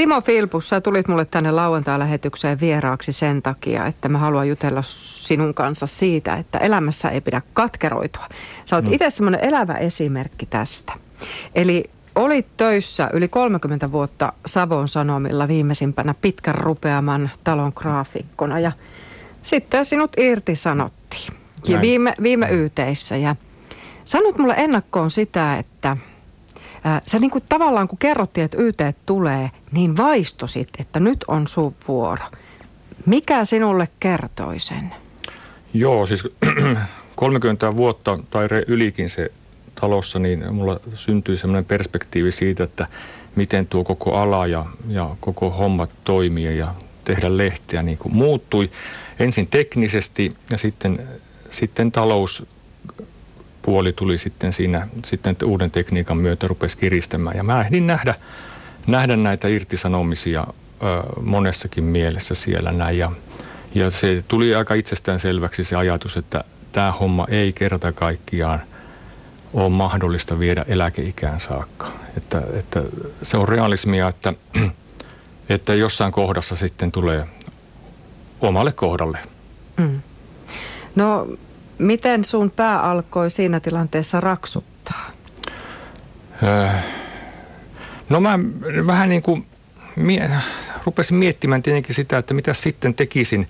Timo Filpus, sä tulit mulle tänne lauantai-lähetykseen vieraaksi sen takia, että mä haluan jutella sinun kanssa siitä, että elämässä ei pidä katkeroitua. Sä oot mm. itse semmoinen elävä esimerkki tästä. Eli olit töissä yli 30 vuotta Savon Sanomilla viimeisimpänä pitkän rupeaman talon graafikkona ja sitten sinut irtisanottiin. Ja viime, viime yteissä ja sanot mulle ennakkoon sitä, että – sä niin kuin tavallaan kun kerrottiin, että YT tulee, niin vaistosit, että nyt on sun vuoro. Mikä sinulle kertoi sen? Joo, siis 30 vuotta tai ylikin se talossa, niin mulla syntyi semmoinen perspektiivi siitä, että miten tuo koko ala ja, ja koko homma toimii ja tehdä lehteä niin kuin muuttui. Ensin teknisesti ja sitten, sitten talous puoli tuli sitten siinä sitten uuden tekniikan myötä rupesi kiristämään. Ja mä ehdin nähdä, nähdä näitä irtisanomisia ö, monessakin mielessä siellä näin. Ja, ja se tuli aika itsestään selväksi se ajatus, että tämä homma ei kerta kaikkiaan ole mahdollista viedä eläkeikään saakka. Että, että se on realismia, että, että jossain kohdassa sitten tulee omalle kohdalle. Mm. No Miten sun pää alkoi siinä tilanteessa raksuttaa? Äh, no mä vähän niin kuin mie- rupesin miettimään tietenkin sitä, että mitä sitten tekisin,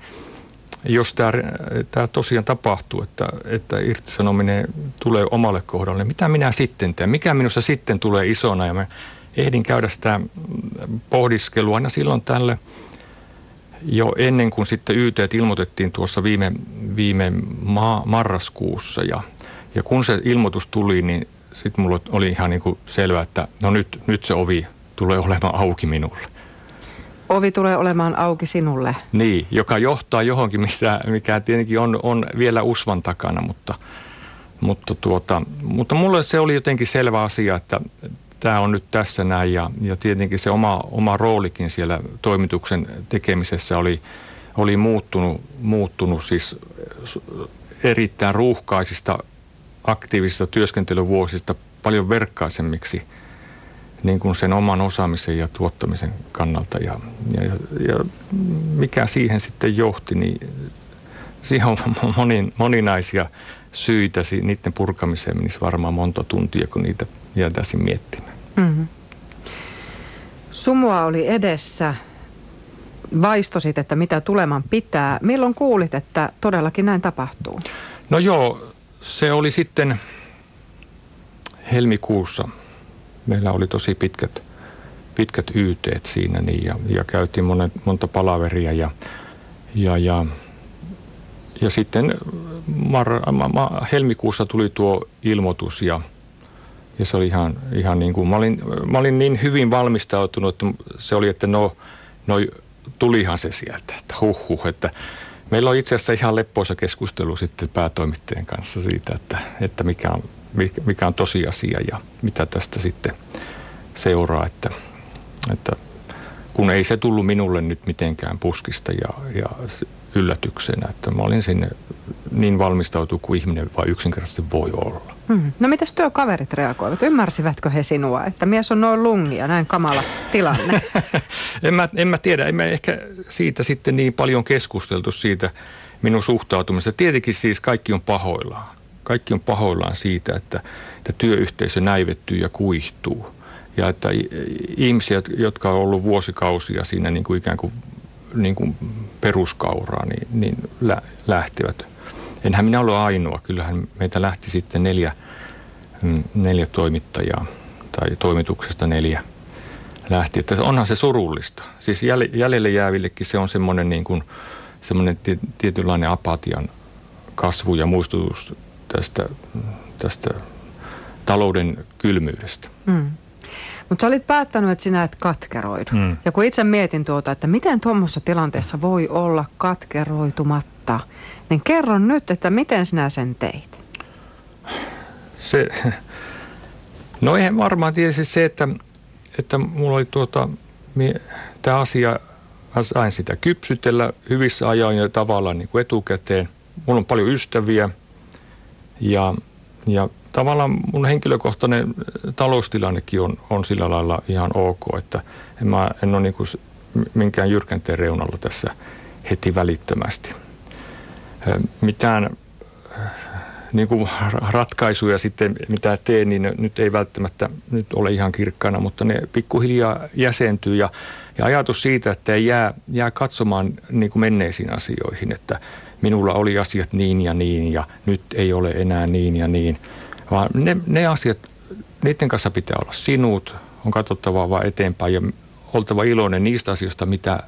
jos tämä, tämä tosiaan tapahtuu, että, että irtisanominen tulee omalle kohdalle. Mitä minä sitten teen? Mikä minussa sitten tulee isona? Ja mä ehdin käydä sitä pohdiskelua aina silloin tälle – jo ennen kuin sitten YT ilmoitettiin tuossa viime, viime ma- marraskuussa ja, ja kun se ilmoitus tuli, niin sitten mulla oli ihan niin kuin selvää, että no nyt, nyt se ovi tulee olemaan auki minulle. Ovi tulee olemaan auki sinulle. Niin, joka johtaa johonkin, mikä, mikä tietenkin on, on vielä usvan takana, mutta, mutta, tuota, mutta mulle se oli jotenkin selvä asia, että tämä on nyt tässä näin ja, ja tietenkin se oma, oma roolikin siellä toimituksen tekemisessä oli, oli muuttunut, muuttunut siis erittäin ruuhkaisista aktiivisista työskentelyvuosista paljon verkkaisemmiksi niin kuin sen oman osaamisen ja tuottamisen kannalta. Ja, ja, ja mikä siihen sitten johti, niin siihen on monin, moninaisia syitä. Niiden purkamiseen menisi varmaan monta tuntia, kun niitä jäätäisiin miettimään. Mm-hmm. Sumua oli edessä. Vaistosit, että mitä tuleman pitää. Milloin kuulit, että todellakin näin tapahtuu? No joo, se oli sitten helmikuussa. Meillä oli tosi pitkät, pitkät YT siinä niin, ja, ja käytiin monet, monta palaveria ja, ja, ja, ja sitten mar, ma, ma, helmikuussa tuli tuo ilmoitus ja – ja se oli ihan, ihan niin kuin, mä olin, mä olin niin hyvin valmistautunut, että se oli, että no, no tulihan se sieltä, että huh, huh että meillä on itse asiassa ihan leppoisa keskustelu sitten päätoimittajan kanssa siitä, että, että mikä, on, mikä on tosiasia ja mitä tästä sitten seuraa, että, että kun ei se tullut minulle nyt mitenkään puskista ja, ja yllätyksenä, että mä olin sinne niin valmistautunut kuin ihminen vai yksinkertaisesti voi olla. Hmm. No mitäs työkaverit reagoivat? Ymmärsivätkö he sinua, että mies on noin lungia, näin kamala tilanne? en, mä, en mä tiedä, en mä ehkä siitä sitten niin paljon keskusteltu siitä minun suhtautumista. Tietenkin siis kaikki on pahoillaan. Kaikki on pahoillaan siitä, että, että työyhteisö näivettyy ja kuihtuu. Ja että ihmisiä, jotka on ollut vuosikausia siinä niin kuin ikään kuin, niin kuin peruskauraa, niin, niin lä, lähtevät enhän minä ole ainoa. Kyllähän meitä lähti sitten neljä, mm, neljä toimittajaa tai toimituksesta neljä lähti. Että onhan se surullista. Siis jäljelle jäävillekin se on semmoinen, niin kuin, semmoinen tietynlainen apatian kasvu ja muistutus tästä, tästä talouden kylmyydestä. Mm. Mutta sä olit päättänyt, että sinä et katkeroidu. Mm. Ja kun itse mietin tuota, että miten tuommoisessa tilanteessa voi olla katkeroitumatta, niin kerro nyt, että miten sinä sen teit? Se, no eihän varmaan tietysti se, että, että mulla oli tuota, tämä asia, mä sain sitä kypsytellä hyvissä ajoin ja tavallaan niin kuin etukäteen. Mulla on paljon ystäviä ja, ja tavallaan mun henkilökohtainen taloustilannekin on, on sillä lailla ihan ok, että en, mä, en ole niin kuin minkään jyrkänteen reunalla tässä heti välittömästi. Mitään niin kuin ratkaisuja sitten, mitä teen, niin nyt ei välttämättä nyt ole ihan kirkkana, mutta ne pikkuhiljaa jäsentyy ja, ja ajatus siitä, että ei jää, jää katsomaan niin kuin menneisiin asioihin, että minulla oli asiat niin ja niin ja nyt ei ole enää niin ja niin, vaan ne, ne asiat, niiden kanssa pitää olla sinut, on katsottava vaan eteenpäin ja oltava iloinen niistä asioista, mitä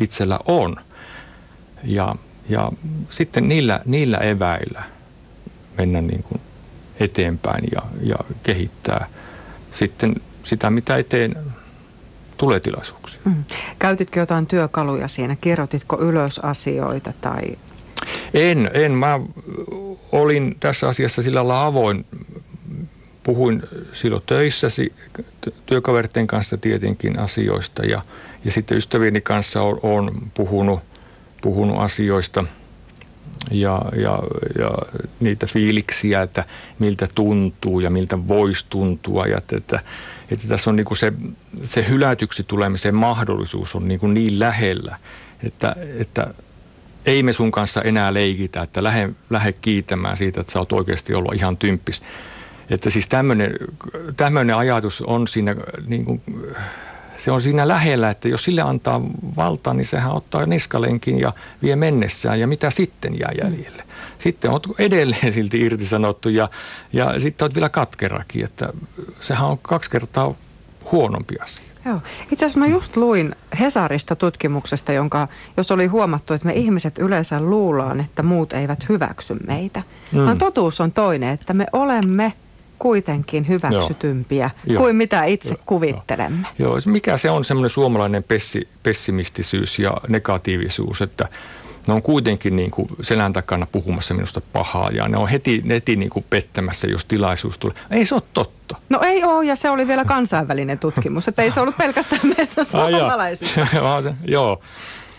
itsellä on. Ja, ja sitten niillä, niillä eväillä – mennä niin kuin eteenpäin ja, ja kehittää sitten sitä, mitä eteen tulee tilaisuuksia. Mm. Käytitkö jotain työkaluja siinä? Kirjoititko ylös asioita tai? En, en. Mä olin tässä asiassa sillä lailla avoin. Puhuin silloin töissä työkaverten kanssa tietenkin asioista ja, ja sitten ystävieni kanssa olen puhunut, puhunut asioista – ja, ja, ja niitä fiiliksiä, että miltä tuntuu ja miltä voisi tuntua. Ja että, että, että tässä on niin kuin se, se hylätyksi tulemisen mahdollisuus on niin, kuin niin lähellä, että, että ei me sun kanssa enää leikitä, että lähde, lähde kiitämään siitä, että sä oot oikeasti ollut ihan tymppis. Että siis tämmöinen ajatus on siinä niin kuin, se on siinä lähellä, että jos sille antaa valtaa, niin sehän ottaa niskalenkin ja vie mennessään ja mitä sitten jää jäljelle. Sitten on edelleen silti irtisanottu ja, ja sitten olet vielä katkerakin, että sehän on kaksi kertaa huonompi asia. Joo. Itse asiassa mä just luin Hesarista tutkimuksesta, jonka, jos oli huomattu, että me ihmiset yleensä luullaan, että muut eivät hyväksy meitä. Mm. Vaan totuus on toinen, että me olemme – kuitenkin hyväksytympiä Joo. kuin mitä itse Joo. kuvittelemme. Joo, mikä se on semmoinen suomalainen pessi, pessimistisyys ja negatiivisuus, että ne on kuitenkin niin kuin selän takana puhumassa minusta pahaa ja ne on heti, heti niin kuin pettämässä, jos tilaisuus tulee. Ei se ole totta. No ei ole ja se oli vielä kansainvälinen tutkimus, että ei se ollut pelkästään meistä suomalaisista. joo,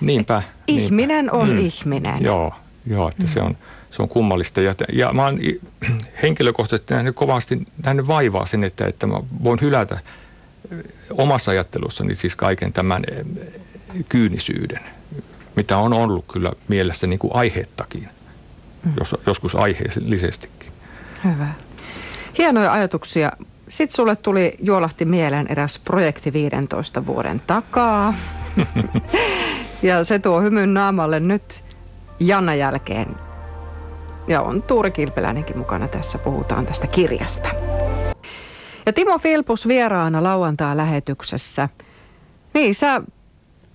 niinpä. Ihminen niinpä. on mm. ihminen. Joo, joo että mm. se on se on kummallista. Ja, ja mä oon henkilökohtaisesti nähnyt kovasti nähnyt vaivaa sen, että, että mä voin hylätä omassa ajattelussani siis kaiken tämän kyynisyyden, mitä on ollut kyllä mielessä niin kuin aiheettakin, mm. jos, joskus aiheellisestikin. Hyvä. Hienoja ajatuksia. Sitten sulle tuli juolahti mieleen eräs projekti 15 vuoden takaa. ja se tuo hymyn naamalle nyt Janna jälkeen ja on Tuuri Kilpeläinenkin mukana tässä, puhutaan tästä kirjasta. Ja Timo Filpus vieraana lauantaa-lähetyksessä. Niin, sä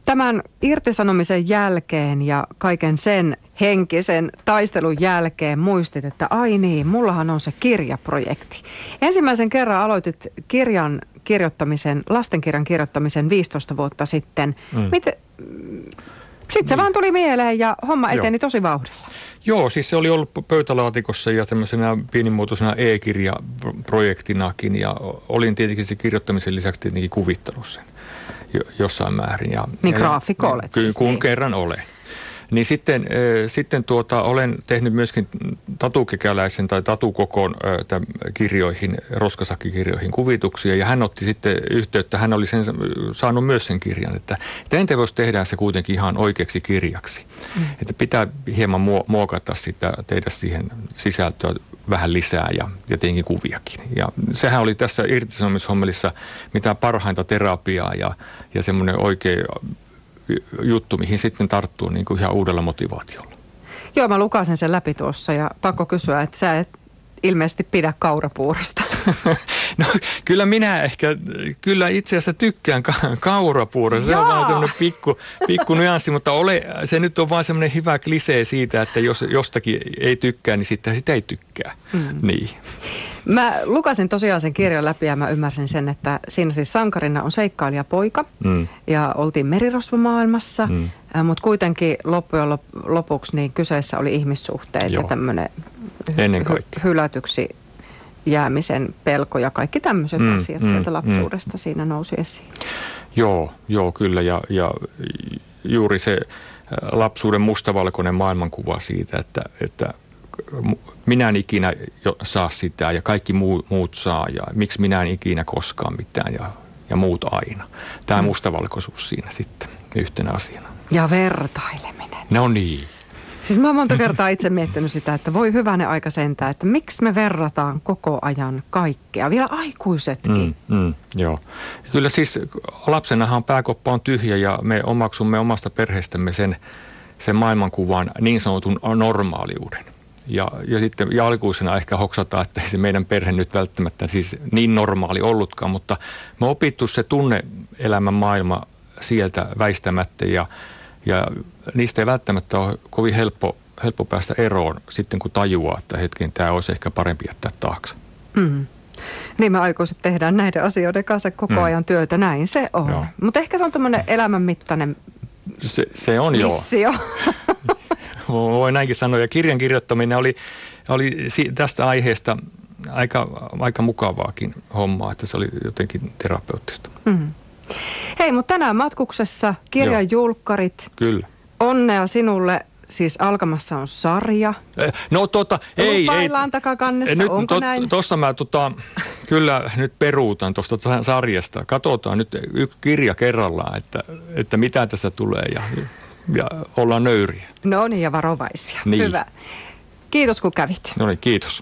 tämän irtisanomisen jälkeen ja kaiken sen henkisen taistelun jälkeen muistit, että ai niin, mullahan on se kirjaprojekti. Ensimmäisen kerran aloitit kirjan kirjoittamisen, lastenkirjan kirjoittamisen 15 vuotta sitten. Mm. Miten, sitten se niin. vaan tuli mieleen ja homma eteni Joo. tosi vauhdilla. Joo, siis se oli ollut pöytälaatikossa ja tämmöisenä pienimuotoisena e-kirjaprojektinakin ja olin tietenkin se kirjoittamisen lisäksi tietenkin kuvittanut sen jossain määrin. Ja, niin graafikko olet siis. Kun niin. kerran olen. Niin sitten, sitten tuota, olen tehnyt myöskin tatukekäläisen tai tatukokon kirjoihin, roskasakkikirjoihin kuvituksia. Ja hän otti sitten yhteyttä, hän oli sen, saanut myös sen kirjan, että, että entä voisi tehdä se kuitenkin ihan oikeaksi kirjaksi. Mm. Että pitää hieman muokata sitä, tehdä siihen sisältöä vähän lisää ja, ja tietenkin kuviakin. Ja sehän oli tässä irtisanomishommelissa mitä parhainta terapiaa ja, ja semmoinen oikein juttu, mihin sitten tarttuu niin kuin ihan uudella motivaatiolla. Joo, mä lukasin sen läpi tuossa ja pakko kysyä, että sä et ilmeisesti pidä kaurapuurosta. No kyllä minä ehkä, kyllä itse asiassa tykkään ka- kaurapuurosta. Se on vaan semmoinen pikku, pikku nyanssi, mutta ole, se nyt on vaan semmoinen hyvä klisee siitä, että jos jostakin ei tykkää, niin sitten sitä ei tykkää. Mm. Niin. Mä lukasin tosiaan sen kirjan läpi ja mä ymmärsin sen, että siinä siis sankarina on seikkailijapoika mm. ja oltiin merirosvomaailmassa, mm. mutta kuitenkin loppujen lopuksi niin kyseessä oli ihmissuhteet Joo. ja tämmöinen Ennen kaikkea. hylätyksi jäämisen pelko ja kaikki tämmöiset mm, asiat mm, sieltä mm. lapsuudesta mm. siinä nousi esiin. Joo, joo kyllä ja, ja juuri se lapsuuden mustavalkoinen maailmankuva siitä, että, että minä en ikinä saa sitä ja kaikki muu, muut saa ja miksi minä en ikinä koskaan mitään ja, ja muut aina. Tämä mm. mustavalkoisuus siinä sitten yhtenä asiana. Ja vertaileminen. No niin. Siis mä oon monta kertaa itse miettinyt sitä, että voi hyvänen aika sentää, että miksi me verrataan koko ajan kaikkea, vielä aikuisetkin. Mm, mm, joo. Kyllä siis lapsenahan pääkoppa on tyhjä ja me omaksumme omasta perheestämme sen, sen maailmankuvan niin sanotun normaaliuden. Ja, ja sitten ja aikuisena ehkä hoksataan, että se meidän perhe nyt välttämättä siis niin normaali ollutkaan, mutta me opittu se tunneelämän maailma sieltä väistämättä ja, ja niistä ei välttämättä ole kovin helppo, helppo päästä eroon sitten kun tajuaa, että hetken tämä olisi ehkä parempi jättää taakse. Mm. Niin me aikuiset tehdään näiden asioiden kanssa koko mm. ajan työtä, näin se on. Mutta ehkä se on tämmöinen elämänmittainen se, se on missio. joo. Voi näinkin sanoa. Ja kirjan kirjoittaminen oli, oli tästä aiheesta aika, aika mukavaakin hommaa, että se oli jotenkin terapeuttista. Mm. Hei, mutta tänään matkuksessa kirjan Joo. julkkarit. Kyllä. Onnea sinulle. Siis alkamassa on sarja. Eh, no tota, ei. Ei, takakannessa, nyt, onko to, näin? Tuossa mä tota, kyllä nyt peruutan tuosta sarjasta. Katsotaan nyt yksi kirja kerrallaan, että, että mitä tässä tulee ja, ja ollaan nöyriä. No niin, ja varovaisia. Niin. Hyvä. Kiitos kun kävit. No niin, kiitos.